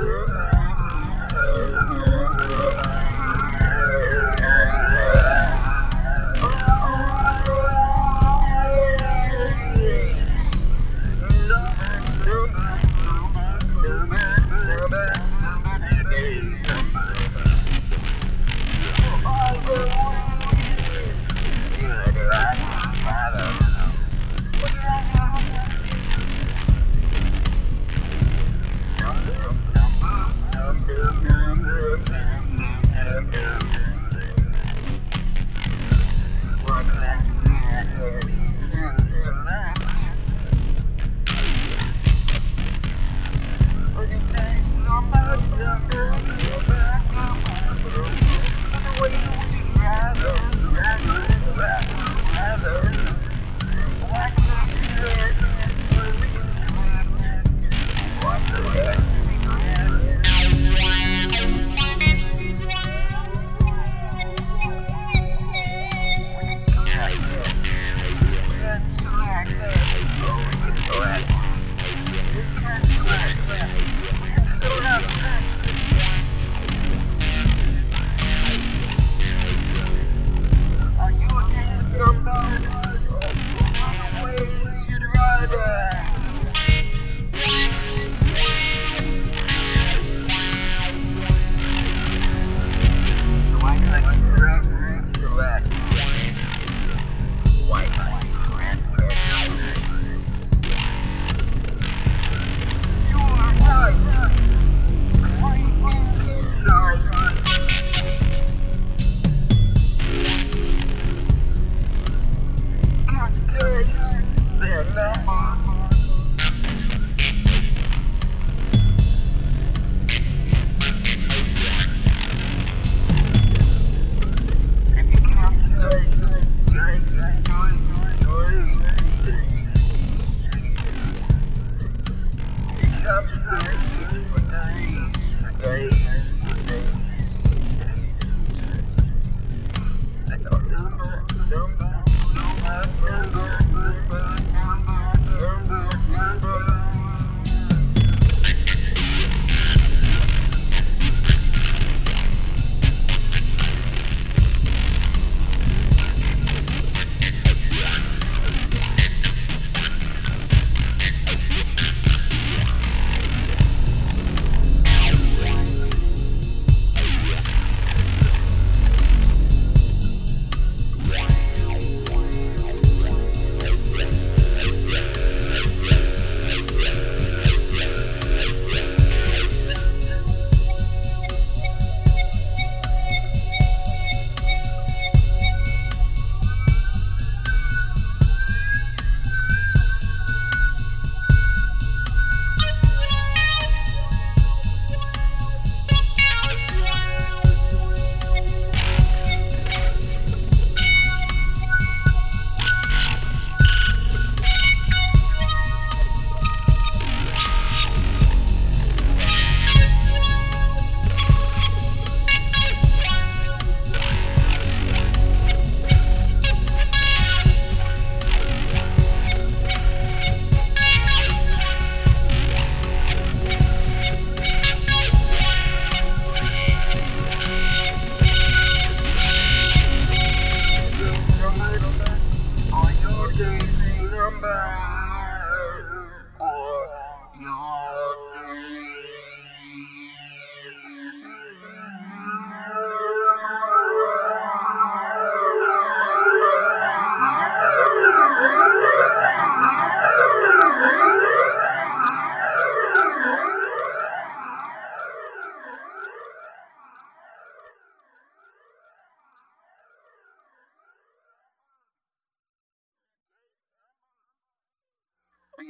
Girl. Sucker.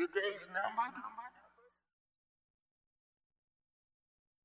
your days numbered?